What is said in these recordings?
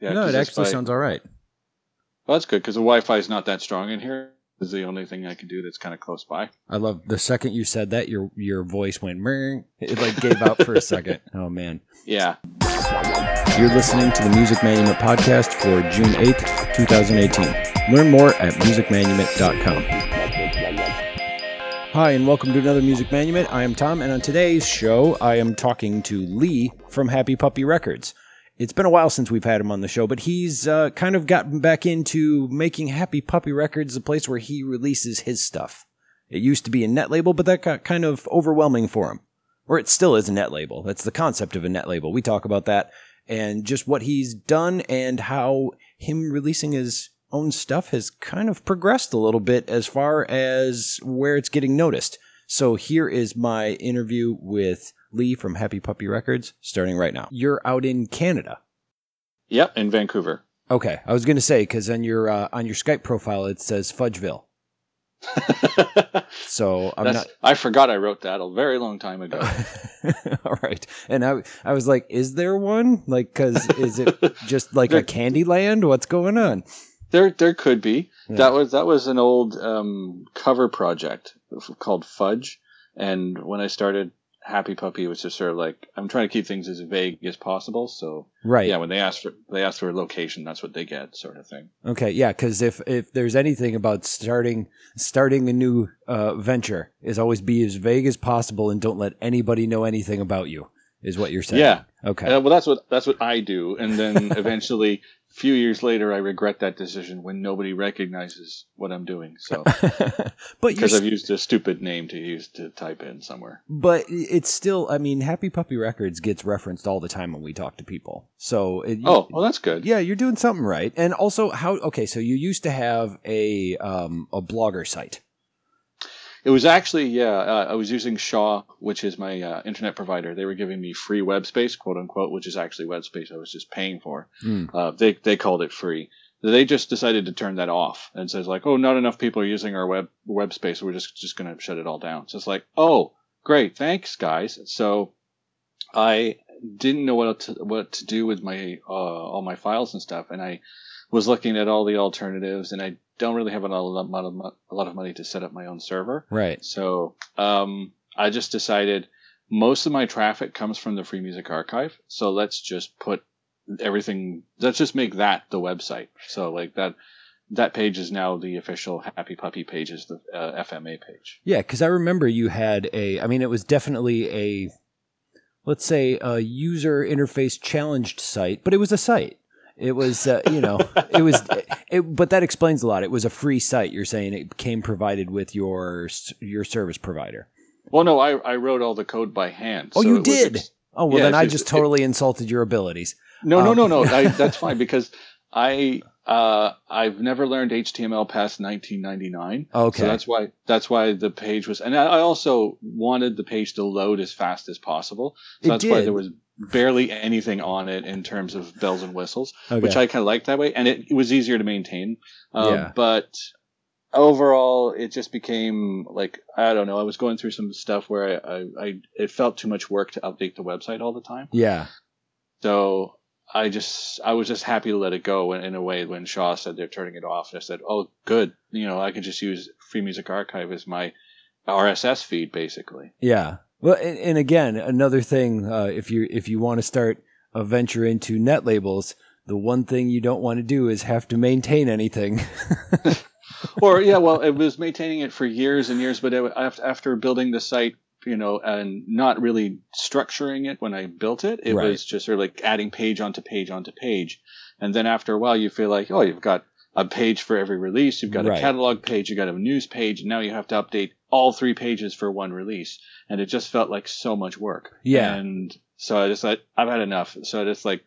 Yeah, no, it actually by- sounds all right. Well, that's good because the Wi-Fi is not that strong in here. Is the only thing I can do that's kind of close by. I love the second you said that your your voice went it like gave out for a second. Oh man. Yeah. You're listening to the Music Manumit podcast for June 8th, 2018. Learn more at musicmanumit.com. Hi, and welcome to another Music Manumit. I am Tom, and on today's show, I am talking to Lee from Happy Puppy Records. It's been a while since we've had him on the show, but he's uh, kind of gotten back into making Happy Puppy Records the place where he releases his stuff. It used to be a net label, but that got kind of overwhelming for him. Or it still is a net label. That's the concept of a net label. We talk about that and just what he's done and how him releasing his own stuff has kind of progressed a little bit as far as where it's getting noticed. So here is my interview with Lee from Happy Puppy Records starting right now. You're out in Canada. Yep. In Vancouver. Okay, I was going to say cuz on your uh, on your Skype profile it says Fudgeville. So I'm That's- not I forgot I wrote that a very long time ago. All right. And I I was like, is there one? Like cuz is it just like a There- candy land? What's going on? There, there could be. Yeah. That was that was an old um, cover project called Fudge, and when I started Happy Puppy, was just sort of like I'm trying to keep things as vague as possible. So Right. yeah, when they ask for they ask for a location, that's what they get, sort of thing. Okay, yeah, because if if there's anything about starting starting a new uh, venture, is always be as vague as possible and don't let anybody know anything about you. Is what you're saying? Yeah. Okay. Uh, well, that's what that's what I do, and then eventually, a few years later, I regret that decision when nobody recognizes what I'm doing. So but because I've used a stupid name to use to type in somewhere. but it's still. I mean, Happy Puppy Records gets referenced all the time when we talk to people. So it, Oh, well, that's good. yeah, you're doing something right. And also, how? Okay, so you used to have a um a blogger site. It was actually yeah. Uh, I was using Shaw, which is my uh, internet provider. They were giving me free web space, quote unquote, which is actually web space I was just paying for. Hmm. Uh, they they called it free. They just decided to turn that off and says like, oh, not enough people are using our web web space. So we're just just going to shut it all down. So it's like, oh, great, thanks guys. So I didn't know what to, what to do with my uh, all my files and stuff, and I was looking at all the alternatives, and I don't really have a lot of a lot of money to set up my own server. Right. So um, I just decided most of my traffic comes from the Free Music Archive. So let's just put everything. Let's just make that the website. So like that. That page is now the official Happy Puppy page, is the uh, FMA page. Yeah, because I remember you had a. I mean, it was definitely a, let's say, a user interface challenged site, but it was a site. It was, uh, you know, it was, it, but that explains a lot. It was a free site. You're saying it came provided with your your service provider. Well, no, I, I wrote all the code by hand. Oh, so you did. ex- Oh well, Yeah, then I just it- totally insulted your abilities. No, no, Um, no, no. I, that's fine because I uh, I've never learned HTML past 1999. Okay. So that's why that's why the page was, and I I also wanted the page to load as fast as possible. So It that's why there was barely anything on it in terms of bells and whistles, Okay. which I kind of liked that way, and it, it was easier to maintain. Um, Yeah. But overall, it just became like I don't know. I was going through some stuff where I, I, I it felt too much work to update the website all the time. yeah. So I just I was just happy to let it go in, in a way when Shaw said they're turning it off. I said, "Oh, good. You know, I can just use Free Music Archive as my RSS feed, basically." Yeah. Well, and, and again, another thing, uh, if you if you want to start a venture into net labels, the one thing you don't want to do is have to maintain anything. or yeah, well, it was maintaining it for years and years, but it, after after building the site, you know, and not really structuring it when I built it, it Right. was just sort of like adding page onto page onto page, and then after a while, you feel like, oh, you've got a page for every release, you've got Right. a catalog page, you've got a news page, and now you have to update all three pages for one release, and it just felt like so much work. Yeah. and so I just like I've had enough. So I just like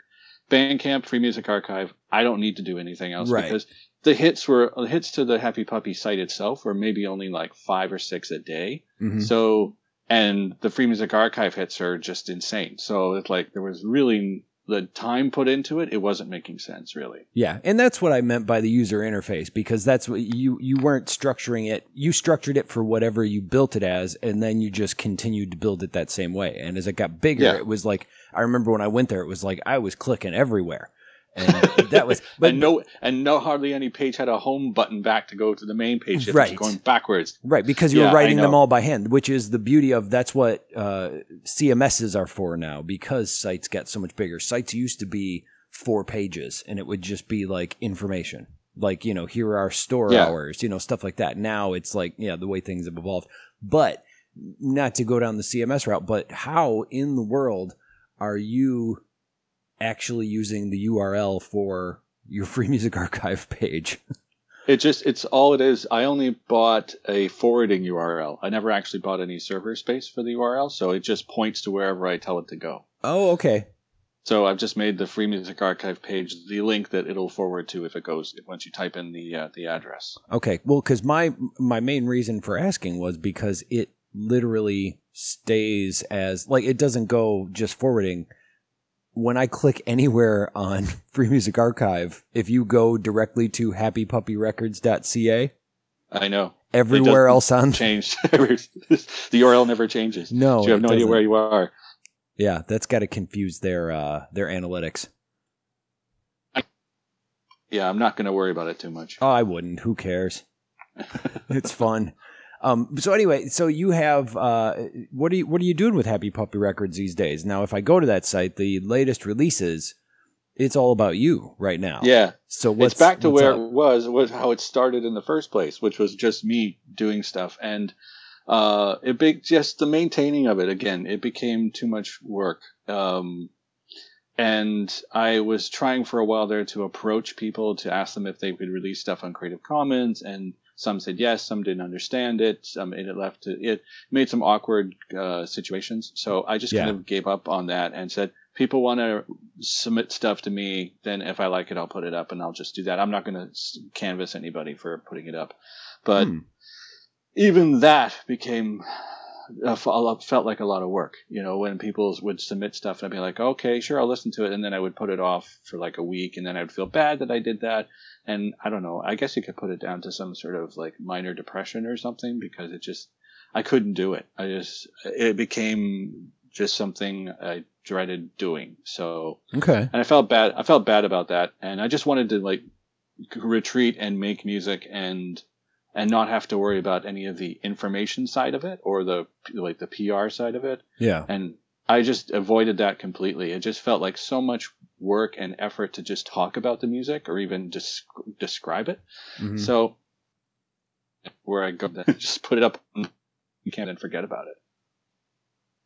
Bandcamp, Free Music Archive. I don't need to do anything else Right. because the hits were the hits to the Happy Puppy site itself were maybe only like five or six a day. Mhm. So and the Free Music Archive hits are just insane. So it's like there was really the time put into it. It wasn't making sense really. Yeah, and that's what I meant by the user interface because that's what you you weren't structuring it. You structured it for whatever you built it as, and then you just continued to build it that same way. And as it got bigger, Yeah. it was like I remember when I went there, it was like I was clicking everywhere. And that was but and no, and no, hardly any page had a home button back to go to the main page. It was Right. going backwards. Right, because you Yeah, were writing them all by hand, which is the beauty of that's what uh, CMSs are for now. Because sites got so much bigger. Sites used to be four pages, and it would just be like information, like you know, here are our store Yeah. hours, you know, stuff like that. Now it's like yeah, the way things have evolved. But not to go down the CMS route, but how in the world are you actually using the URL for your free music archive page? It just it's all it is. I only bought a forwarding URL. I never actually bought any server space for the URL, so it just points to wherever I tell it to go. Oh, okay. So I've just made the Free Music Archive page the link that it'll forward to if it goes once you type in the uh, the address. Okay, well, because my my main reason for asking was because it literally stays as like it doesn't go just forwarding. When I click anywhere on Free Music Archive, if you go directly to happypuppyrecords.ca, I know. everywhere else on Changed. the URL never changes. no, So you have no idea doesn't. where you are. Yeah, that's got to confuse their uh, their analytics. Yeah, I'm not going to worry about it too much. Oh, I wouldn't. Who cares? it's fun. Um, so anyway, so you have uh, what are you what are you doing with Happy Puppy Records these days? Now, if I go to that site, the latest releases, it's all about you right now. Yeah, So what's it's back to where up? it was, was how it started in the first place, which was just me doing stuff, and uh, it be, just the maintaining of it. Again, it became too much work, um, and I was trying for a while there to approach people to ask them if they could release stuff on Creative Commons, and some said yes, some didn't understand it, some it left to, it made some awkward uh, situations. So I just kind of gave up on that and said, people want to submit stuff to me, then if I like it, I'll put it up and I'll just do that. I'm not going to canvas anybody for putting it up. But Hmm. even that became uh, f- a lot- felt like a lot of work. You know, when people would submit stuff, and I'd be like, okay, sure, I'll listen to it, and then I would put it off for like a week, and then I'd feel bad that I did that. And I don't know. I guess you could put it down to some sort of like minor depression or something because it just I couldn't do it. I just it became just something I dreaded doing. So Okay. and I felt bad. I felt bad about that, and I just wanted to like retreat and make music and and not have to worry about any of the information side of it or the like the PR side of it. Yeah. And I just avoided that completely. It just felt like so much work and effort to just talk about the music or even just describe it. Mhm. So where I go, just put it up, you can't then forget about it.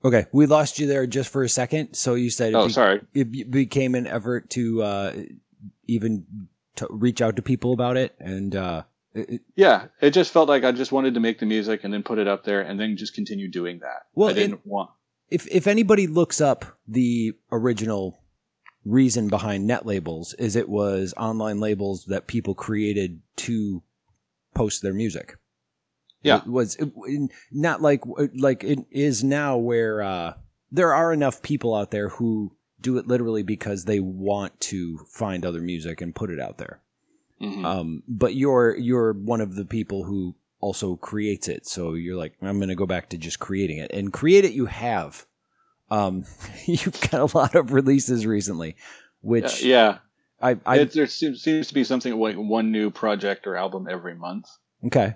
Okay. We lost you there just for a second. So you said Oh, be- sorry. it became an effort to uh, even to reach out to people about it, and uh, it- it- Yeah, it just felt like I just wanted to make the music and then put it up there and then just continue doing that. Well, I didn't want. if if anybody looks up the original reason behind net labels is it was online labels that people created to post their music Yeah. it was it, not like like it is now where uh there are enough people out there who do it literally because they want to find other music and put it out there Mhm. um, but you're you're one of the people who also creates it. So you're like, I'm going to go back to just creating it, and create it. You have, um, you've got a lot of releases recently, which Uh, yeah, I, I it, there seems, seems to be something like one new project or album every month. okay.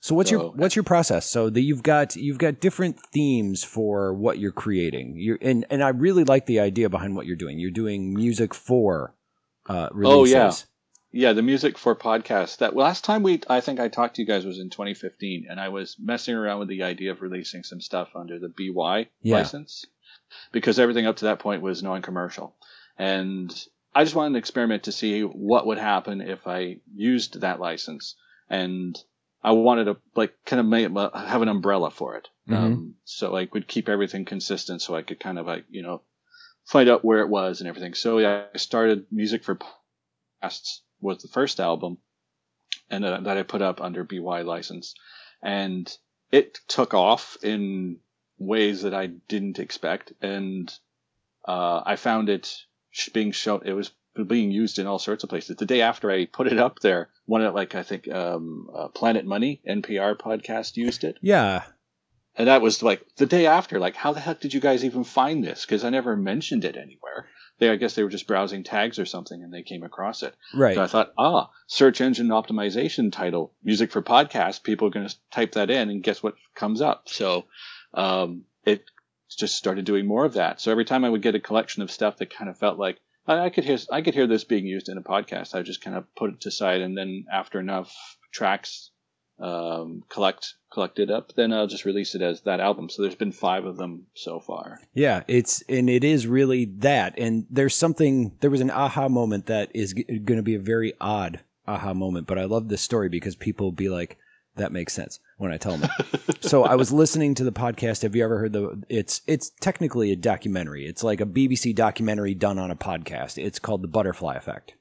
So what's your what's your process? So that you've got you've got different themes for what you're creating. You're and and I really like the idea behind what you're doing. You're doing music for uh, releases. Oh, yeah. Yeah, the music for podcasts. That last time we, I think I talked to you guys was in 2015, and I was messing around with the idea of releasing some stuff under the BY Yeah. license because everything up to that point was non-commercial, and I just wanted to experiment to see what would happen if I used that license, and I wanted to like kind of make, have an umbrella for it, Mhm. um, so I could keep everything consistent, so I could kind of like you know find out where it was and everything. So yeah, I started music for podcasts was the first album, and uh, that I put up under BY license, and it took off in ways that I didn't expect, and uh, I found it being shown. It was being used in all sorts of places. The day after I put it up there, one of like I think um, uh, Planet Money NPR podcast used it. Yeah. And that was like the day after, like, how the heck did you guys even find this? Because I never mentioned it anywhere. They I guess they were just browsing tags or something and they came across it. Right. So I thought, ah, search engine optimization title, music for podcast. People are going to type that in, and guess what comes up? So um, it just started doing more of that. So every time I would get a collection of stuff that kind of felt like I, I could hear I could hear this being used in a podcast, I would just kind of put it to side, and then after enough tracks um, collect collected up, then I'll just release it as that album. So there's been five of them so far. Yeah, it's and it is really that. And there's something. There was an aha moment that is g- going to be a very odd aha moment, but I love this story because people be like, "That makes sense" when I tell them. so I was listening to the podcast. Have you ever heard the? It's it's technically a documentary. It's like a BBC documentary done on a podcast. It's called The Butterfly Effect.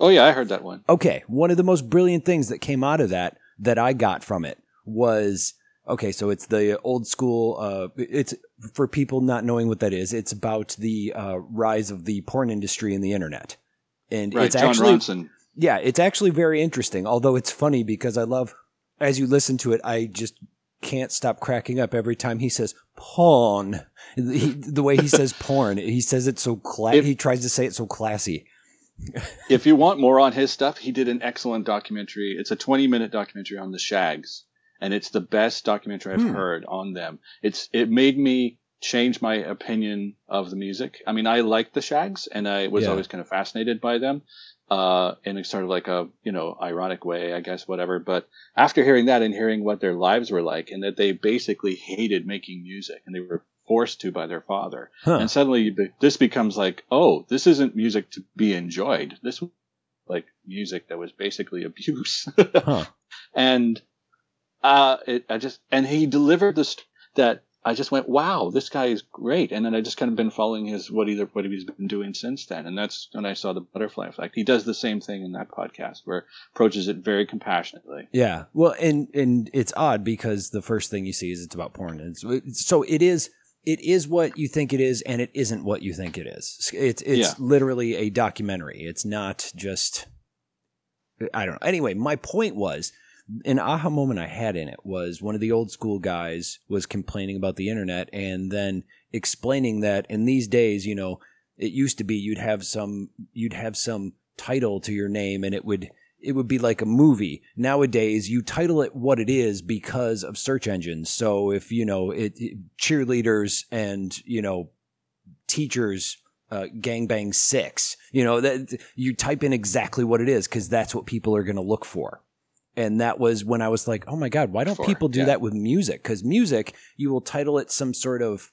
Oh yeah, I heard that one. Okay, one of the most brilliant things that came out of that that I got from it was okay. So it's the old school. Uh, it's for people not knowing what that is. It's about the uh, rise of the porn industry and the internet, and Right, it's Jon actually Ronson. yeah, it's actually very interesting. Although it's funny because I love as you listen to it, I just can't stop cracking up every time he says porn. He, the way he says porn, he says it so cla- If- he tries to say it so classy. If you want more on his stuff, he did an excellent documentary. It's a 20 minute documentary on the Shaggs, and it's the best documentary I've Hmm. heard on them. It's it made me change my opinion of the music. I mean, I liked the Shaggs, and I was Yeah. always kind of fascinated by them, uh, in a sort of like a you know ironic way, I guess, whatever. But after hearing that and hearing what their lives were like, and that they basically hated making music, and they were forced to by their father, Huh. and suddenly this becomes like, oh, this isn't music to be enjoyed. This was like music that was basically abuse. Huh. and uh, it, I just and he delivered this that I just went, wow, this guy is great. And then I just kind of been following his what he what he's been doing since then. And that's when I saw the butterfly effect. He does the same thing in that podcast where approaches it very compassionately. Yeah. Well, and and it's odd because the first thing you see is it's about porn. It's- so it is it is what you think it is and it isn't what you think it is. It's it's Yeah. literally a documentary. It's not just I don't know. Anyway, my point was an aha moment I had in it was one of the old school guys was complaining about the internet and then explaining that in these days, you know, it used to be you'd have some you'd have some title to your name and it would it would be like a movie. Nowadays, you title it what it is because of search engines. So if you know it, it- cheerleaders and you know teachers uh, gangbang six, you know that you type in exactly what it is because that's what people are going to look for. And that was when I was like, oh my god, why don't people do yeah. that with music? Because music, you will title it some sort of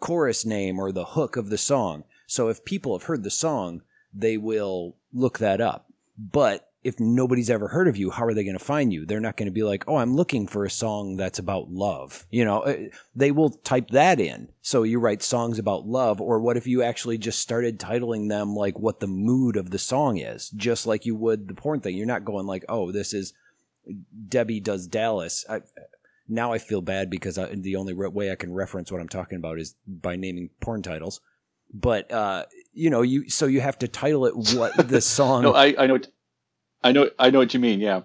chorus name or the hook of the song. So if people have heard the song, they will look that up. But if nobody's ever heard of you, how are they going to find you? They're not going to be like, "Oh, I'm looking for a song that's about love." You know, uh, they will type that in. So you write songs about love or what if you actually just started titling them like what the mood of the song is, just like you would the porn thing. You're not going like, "Oh, this is Debbie does Dallas." I, now I feel bad because I, the only re- way I can reference what I'm talking about is by naming porn titles. But uh, you know, you so you have to title it what the song. No, I, I know, I know, I know what you mean. Yeah,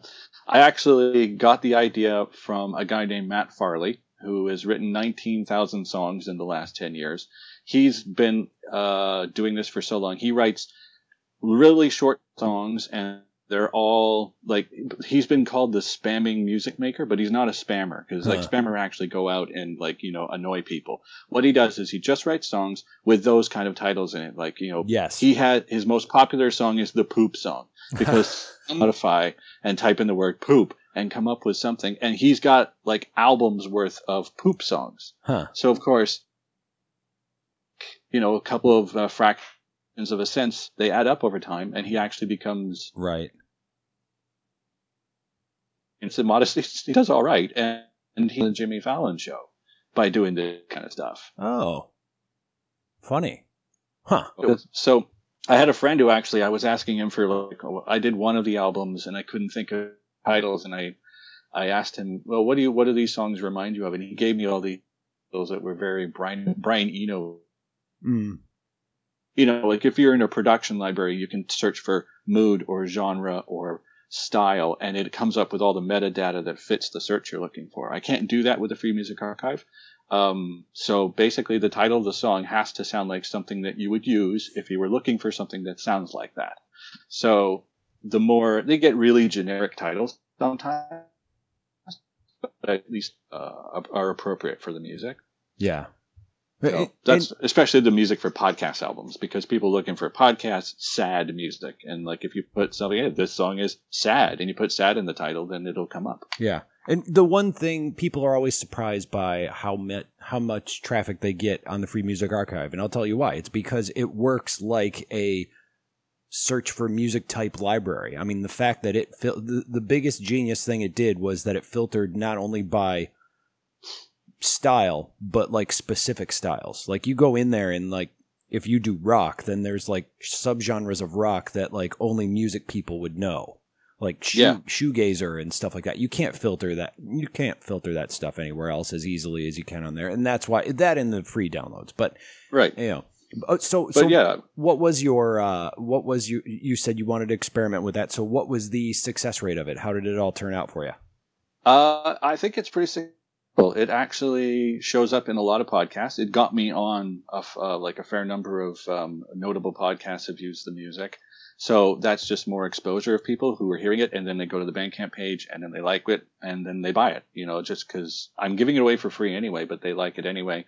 I actually got the idea from a guy named Matt Farley, who has written 19,000 songs in the last 10 years. He's been uh, doing this for so long. He writes really short songs, and they're all like he's been called the spamming music maker, but he's not a spammer because like Huh. spammer actually go out and like you know annoy people. What he does is he just writes songs with those kind of titles in it, like you know yes, he had his most popular song is the poop song because modify and type in the word poop and come up with something and he's got like albums worth of poop songs huh? so of course you know a couple of uh, fractions of a sense they add up over time and he actually becomes Right. in some modesty he does all right and, and he's on the jimmy fallon show by doing this kind of stuff Oh, funny, huh? So I had a friend who actually I was asking him for like I did one of the albums and I couldn't think of titles and I I asked him, well, what do you what do these songs remind you of? And he gave me all the those that were very Brian Brian Eno. Mm. You know, like if you're in a production library, you can search for mood or genre or style, and it comes up with all the metadata that fits the search you're looking for. I can't do that with the Free Music Archive. Um, so basically, the title of the song has to sound like something that you would use if you were looking for something that sounds like that. So the more they get really generic titles sometimes, but at least uh, are appropriate for the music. Yeah. So that's and, especially the music for podcast albums because people looking for podcasts sad music and like if you put something hey, this song is sad and you put sad in the title then it'll come up. Yeah. And the one thing people are always surprised by how met, how much traffic they get on the Free Music Archive and I'll tell you why. It's because it works like a search for music type library. I mean the fact that it fil- the, the biggest genius thing it did was that it filtered not only by style, but like specific styles. Like you go in there and like if you do rock, then there's like subgenres of rock that like only music people would know. Like shoe, yeah. shoegazer and stuff like that. You can't filter that. You can't filter that stuff anywhere else as easily as you can on there, and that's why that in the free downloads. But right, you know, uh, so but so yeah. What was your uh, what was you you said you wanted to experiment with that? So what was the success rate of it? How did it all turn out for you? Uh, I think it's pretty well, it actually shows up in a lot of podcasts. It got me on a, uh, like a fair number of um, notable podcasts have used the music. So that's just more exposure of people who are hearing it, and then they go to the Bandcamp page, and then they like it, and then they buy it. You know, just because I'm giving it away for free anyway, but they like it anyway,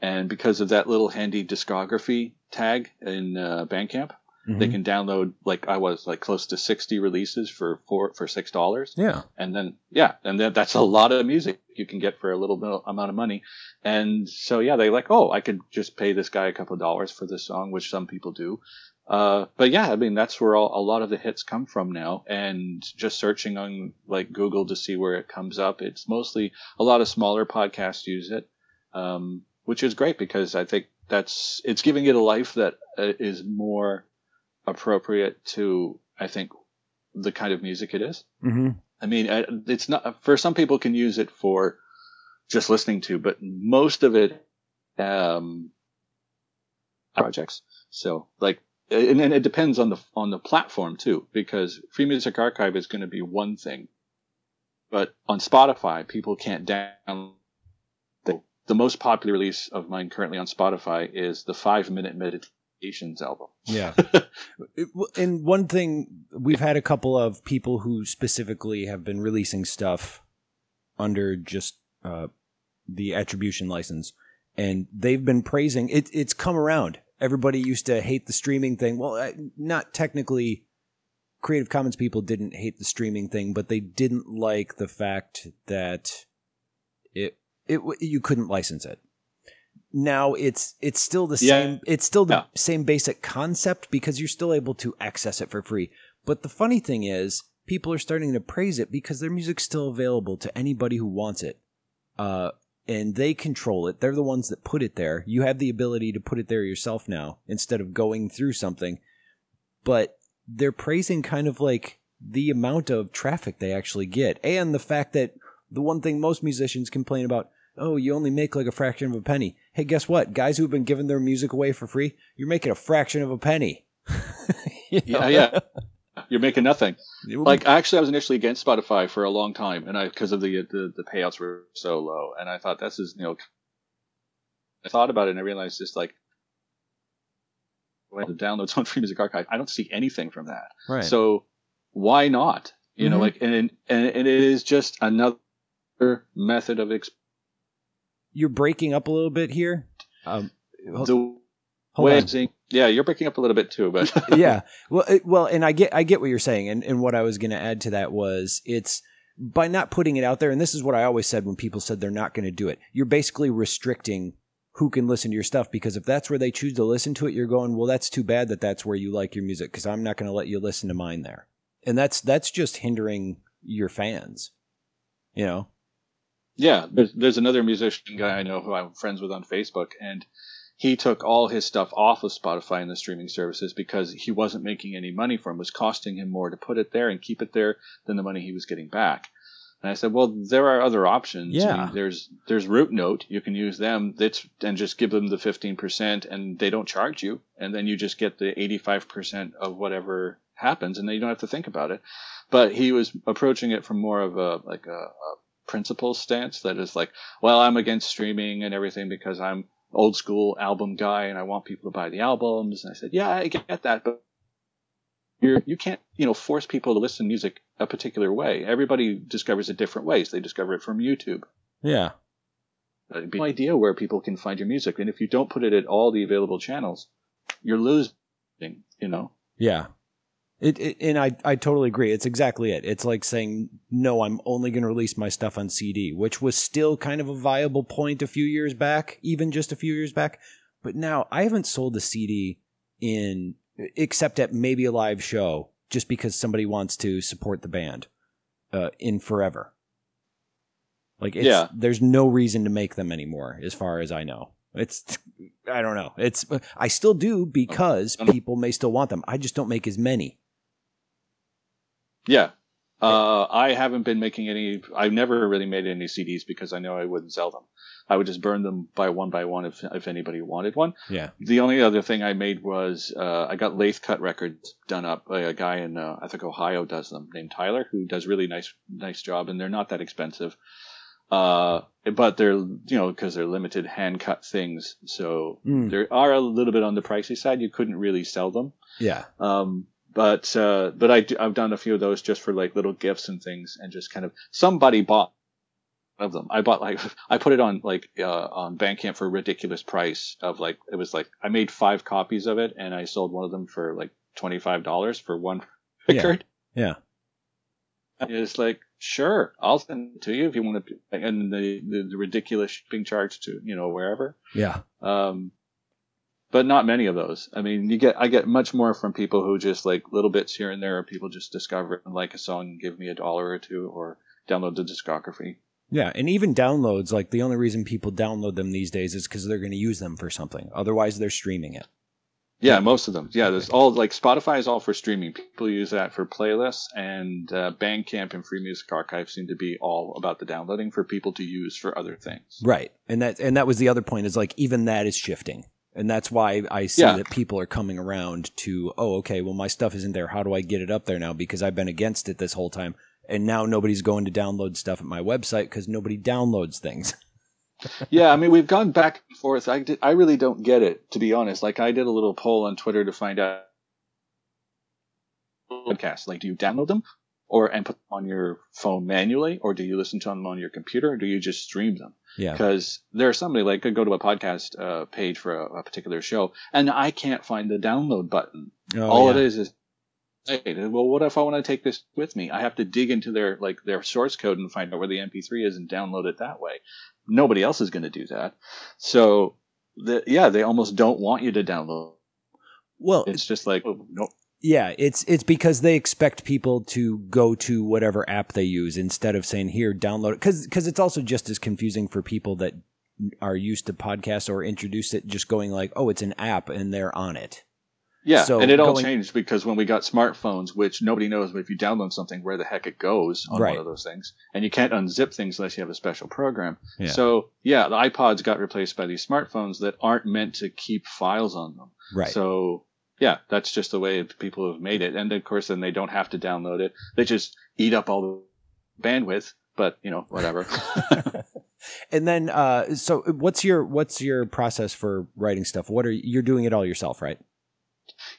and because of that little handy discography tag in uh, Bandcamp, Mm-hmm. They can download like I was like close to sixty releases for four for six dollars. Yeah, and then yeah, and then that's a lot of music you can get for a little amount of money. And so yeah, they like oh I could just pay this guy a couple of dollars for this song, which some people do. Uh, but yeah, I mean that's where all, a lot of the hits come from now. And just searching on like Google to see where it comes up, it's mostly a lot of smaller podcasts use it, um, which is great because I think that's it's giving it a life that uh, more appropriate to, I think, the kind of music it is. Mm-hmm. I mean, it's not for some people can use it for just listening to, but most of it um, projects. So like, and, and it depends on the on the platform too, because Free Music Archive is going to be one thing, but on Spotify, people can't download. The, the most popular release of mine currently on Spotify is the five minute Meditations album. Yeah. and one thing we've had a couple of people who specifically have been releasing stuff under just uh, the attribution license, and they've been praising it. It's come around. Everybody used to hate the streaming thing. Well, not technically. Creative Commons people didn't hate the streaming thing, but they didn't like the fact that it it you couldn't license it now it's it's still the yeah. same it's still the yeah. same basic concept because you're still able to access it for free but the funny thing is people are starting to praise it because their music's still available to anybody who wants it uh, and they control it they're the ones that put it there you have the ability to put it there yourself now instead of going through something but they're praising kind of like the amount of traffic they actually get and the fact that the one thing most musicians complain about oh, you only make like a fraction of a penny. Hey, guess what? Guys who've been giving their music away for free, you're making a fraction of a penny. you know? Yeah, yeah. You're making nothing. Like actually, I was initially against Spotify for a long time, and I because of the, the the payouts were so low, and I thought this is you know. I thought about it and I realized just like when the downloads on Free Music Archive, I don't see anything from that. Right. So why not? You mm-hmm. know, like and, and and it is just another method of exp- you're breaking up a little bit here. Um, the way yeah, you're breaking up a little bit too, but yeah, well, it, well, and I get I get what you're saying, and and what I was going to add to that was it's by not putting it out there, and this is what I always said when people said they're not going to do it. You're basically restricting who can listen to your stuff because if that's where they choose to listen to it, you're going, well, that's too bad that that's where you like your music because I'm not going to let you listen to mine there, and that's that's just hindering your fans, you know. Yeah, there's, there's another musician guy I know who I'm friends with on Facebook, and he took all his stuff off of Spotify and the streaming services because he wasn't making any money from it. it was costing him more to put it there and keep it there than the money he was getting back. And I said, well, there are other options. Yeah. I mean, there's there's RouteNote. You can use them. That's and just give them the 15%, and they don't charge you. And then you just get the 85% of whatever happens, and then you don't have to think about it. But he was approaching it from more of a like a, a principles stance that is like, well, I'm against streaming and everything because I'm old school album guy and I want people to buy the albums. And I said, yeah, I get that, but you're, you can't, you know, force people to listen to music a particular way. Everybody discovers it different ways. They discover it from YouTube. Yeah. Uh, no idea where people can find your music. And if you don't put it at all the available channels, you're losing, you know? Yeah. It, it, and I, I totally agree. It's exactly it. It's like saying, no, I'm only going to release my stuff on CD, which was still kind of a viable point a few years back, even just a few years back. But now I haven't sold a CD in, except at maybe a live show, just because somebody wants to support the band, uh, in forever. Like, it's, Yeah. there's no reason to make them anymore, as far as I know. It's, I don't know. It's, I still do because people may still want them. I just don't make as many. Yeah. Uh, I haven't been making any. I've never really made any CDs because I know I wouldn't sell them. I would just burn them by one by one if if anybody wanted one. Yeah. The only other thing I made was uh, I got lathe cut records done up by a guy in uh, I think Ohio does them named Tyler who does really nice nice job and they're not that expensive. Uh, but they're you know because they're limited hand cut things, so Mm. they are a little bit on the pricey side. You couldn't really sell them. Yeah. Um, but uh, but I do, I've done a few of those just for like little gifts and things, and just kind of somebody bought of them. I bought like I put it on like uh, on Bandcamp for a ridiculous price of like it was like I made five copies of it, and I sold one of them for like twenty five dollars for one Yeah. record. Yeah. And it's like sure, I'll send it to you if you want to, and the, the the ridiculous shipping charge to you know wherever. Yeah. Um, but not many of those. I mean, you get I get much more from people who just like little bits here and there, or people just discover it and like a song and give me a dollar or two, or download the discography. Yeah. And even downloads, like the only reason people download them these days is because they're going to use them for something. Otherwise, they're streaming it. Yeah, most of them. Yeah, there's all like Spotify is all for streaming. People use that for playlists, and uh, Bandcamp and Free Music Archive seem to be all about the downloading for people to use for other things. Right. And that and that was the other point is like even that is shifting. And that's why I see Yeah. that people are coming around to, oh, okay, well my stuff isn't there. How do I get it up there now? Because I've been against it this whole time. And now nobody's going to download stuff at my website because nobody downloads things. yeah, I mean, we've gone back and forth. I did, I really don't get it, to be honest. Like, I did a little poll on Twitter to find out podcasts. Like, do you download them or and put them on your phone manually, or do you listen to them on your computer, or do you just stream them? Yeah. Because there's somebody like could go to a podcast uh, page for a, a particular show, and I can't find the download button. Oh, All yeah. it is is, hey, well, what if I want to take this with me? I have to dig into their like their source code and find out where the MP3 is and download it that way. Nobody else is going to do that. So, the, yeah, they almost don't want you to download. Well, It's just like, oh, no, Yeah, it's it's because they expect people to go to whatever app they use instead of saying here download it because because it's also just as confusing for people that are used to podcasts or introduce it just going like oh it's an app and they're on it. yeah, So and it all going- changed because when we got smartphones, which nobody knows but if you download something where the heck it goes on Right. one of those things, and you can't unzip things unless you have a special program. Yeah. So yeah, the iPods got replaced by these smartphones that aren't meant to keep files on them. Right. So yeah, that's just the way people have made it. And of course, then they don't have to download it. They just eat up all the bandwidth. But you know, whatever. and then uh so what's your what's your process for writing stuff? What are you're doing it all yourself, right?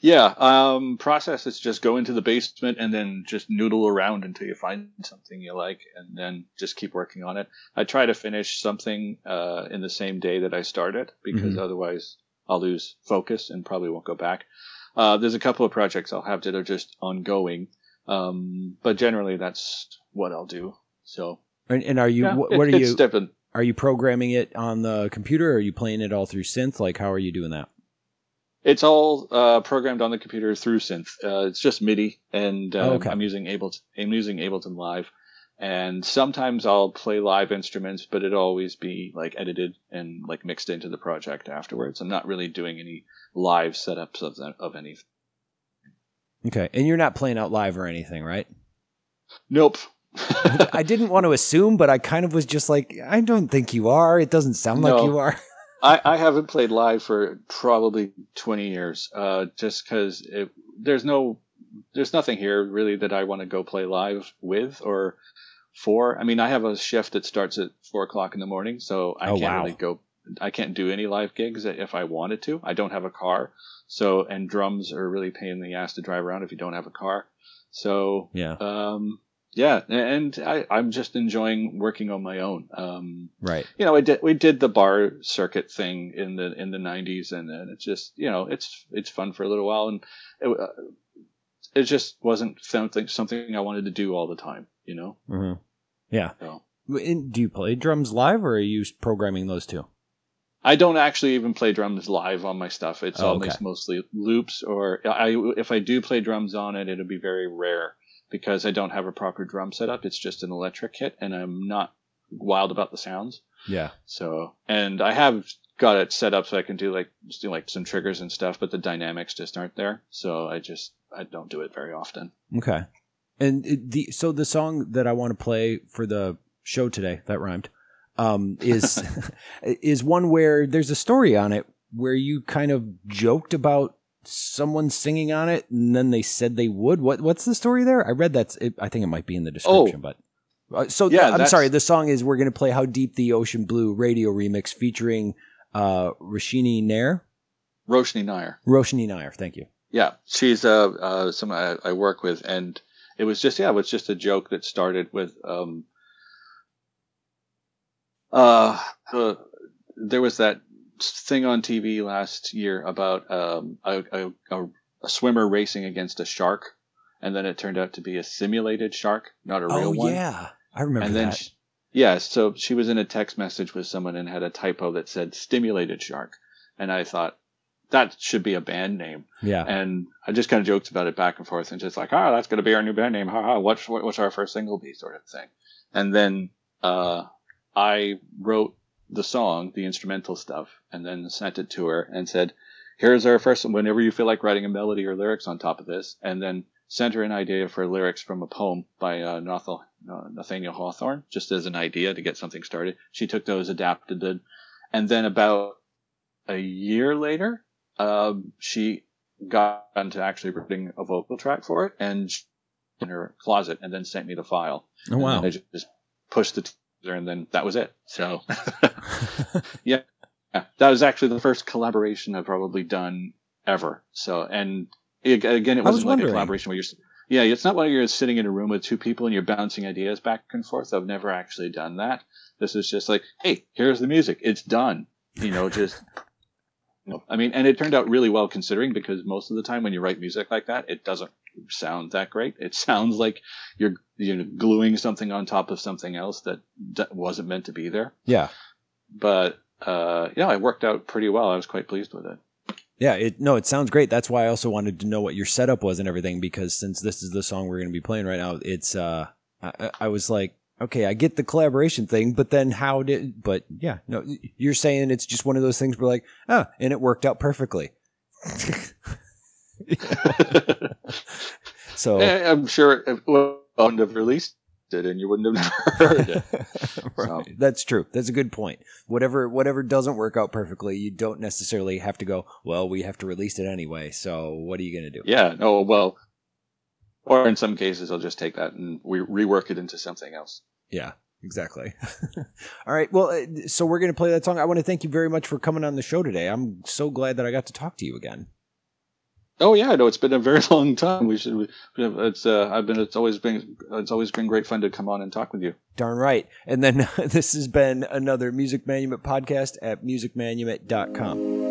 yeah. Um, process is just go into the basement and then just noodle around until you find something you like, and then just keep working on it. I try to finish something uh, in the same day that I start it because Mhm. otherwise I'll lose focus and probably won't go back. Uh, there's a couple of projects I'll have that are just ongoing, um, but generally that's what I'll do. So And, and are you yeah, what, it- are you different. are you programming it on the computer or are you playing it all through synth? Like how are you doing that? It's all uh, programmed on the computer through synth. Uh, it's just MIDI, and uh, Oh, okay. I'm using Ableton. I'm using Ableton Live, and sometimes I'll play live instruments, but it'll always be like edited and like mixed into the project afterwards. I'm not really doing any live setups of that, of anything. Okay. And you're not playing out live or anything, right? Nope. I didn't want to assume, but I kind of was just like, I don't think you are. It doesn't sound like you are. I, I haven't played live for probably 20 years, uh, just because there's no, there's nothing here really that I want to go play live with or four. I mean, I have a shift that starts at four o'clock in the morning, so I Oh, can't wow. really go. I can't do any live gigs if I wanted to. I don't have a car, so and drums are really pain in the ass to drive around if you don't have a car. So Yeah. um, yeah, and I, I'm just enjoying working on my own. Um, Right. you know, I did, we did the bar circuit thing in the in the '90s, and, and it's just you know, it's it's fun for a little while, and it, uh, it just wasn't something something I wanted to do all the time. You know, hmm Yeah. so And do you play drums live, or are you programming those two? I don't actually even play drums live on my stuff. It's Oh, always okay. mostly loops, or I if I do play drums on it, it'll be very rare because I don't have a proper drum setup. It's just an electric kit, and I'm not wild about the sounds. Yeah. So, and I have got it set up so I can do like do like some triggers and stuff, but the dynamics just aren't there. So I just I don't do it very often. Okay. And it- the so the song that I want to play for the show today that rhymed um, is is one where there's a story on it where you kind of joked about someone singing on it and then they said they would. What what's the story there? I read that. I think it might be in the description, but. Uh, so Yeah, I'm sorry. The song is "We're going to play How Deep the Ocean Blue" radio remix featuring uh, Rashini Nair, Roshni Nair. Roshni Nair. Thank you. Yeah, she's uh, uh someone I, I work with, and it was just yeah, it was just a joke that started with um uh, there was that thing on TV last year about um a, a, a, a swimmer racing against a shark, and then it turned out to be a simulated shark, not a real oh one. yeah, I remember and then that. she, yeah, so she was in a text message with someone and had a typo that said stimulated shark, and I thought that should be a band name. yeah. And I just kind of joked about it back and forth and just like, ah, that's going to be our new band name. Ha ha. What's, what's our first single be sort of thing. And then, uh, I wrote the song, the instrumental stuff, and then sent it to her and said, here's our first one. Whenever you feel like writing a melody or lyrics on top of this, and then sent her an idea for lyrics from a poem by, uh, Nathaniel, uh, Nathaniel Hawthorne, just as an idea to get something started. She took those, adapted it. And then about a year later, um, she got into actually writing a vocal track for it and in her closet and then sent me the file. Oh wow. And I just, pushed the teaser and then that was it. So yeah, that was actually the first collaboration I've probably done ever. So, and ag- again, it I was wasn't like a collaboration where you're, yeah, it's not like you're sitting in a room with two people and you're bouncing ideas back and forth. I've never actually done that. This is just like, hey, here's the music. It's done. You know, just, I mean, and it turned out really well considering because most of the time when you write music like that, it doesn't sound that great. It sounds like you're, you know, gluing something on top of something else that d- wasn't meant to be there yeah. but uh, yeah, it worked out pretty well. I was quite pleased with it. Yeah, it no, it sounds great. That's why I also wanted to know what your setup was and everything because since this is the song we're going to be playing right now, it's uh I- I was like, okay, I get the collaboration thing, but then how did but yeah, no, you're saying it's just one of those things where like, ah, and it worked out perfectly. so Eh, I'm sure it wouldn't have released it, and you wouldn't have heard it. Right. That's true. That's a good point. Whatever whatever doesn't work out perfectly, you don't necessarily have to go, well, we have to release it anyway. So what are you going to do? Yeah. No. Well, or in some cases, I'll just take that and we rework it into something else. Yeah, exactly. All right. Well, uh, so we're going to play that song. I want to thank you very much for coming on the show today. I'm so glad that I got to talk to you again. Oh yeah, no, it's been a very long time. We should. It's. Uh, I've been. It's always been. It's always been great fun to come on and talk with you. Darn right. And then this has been another Music Manumit podcast at musicmanumit.com.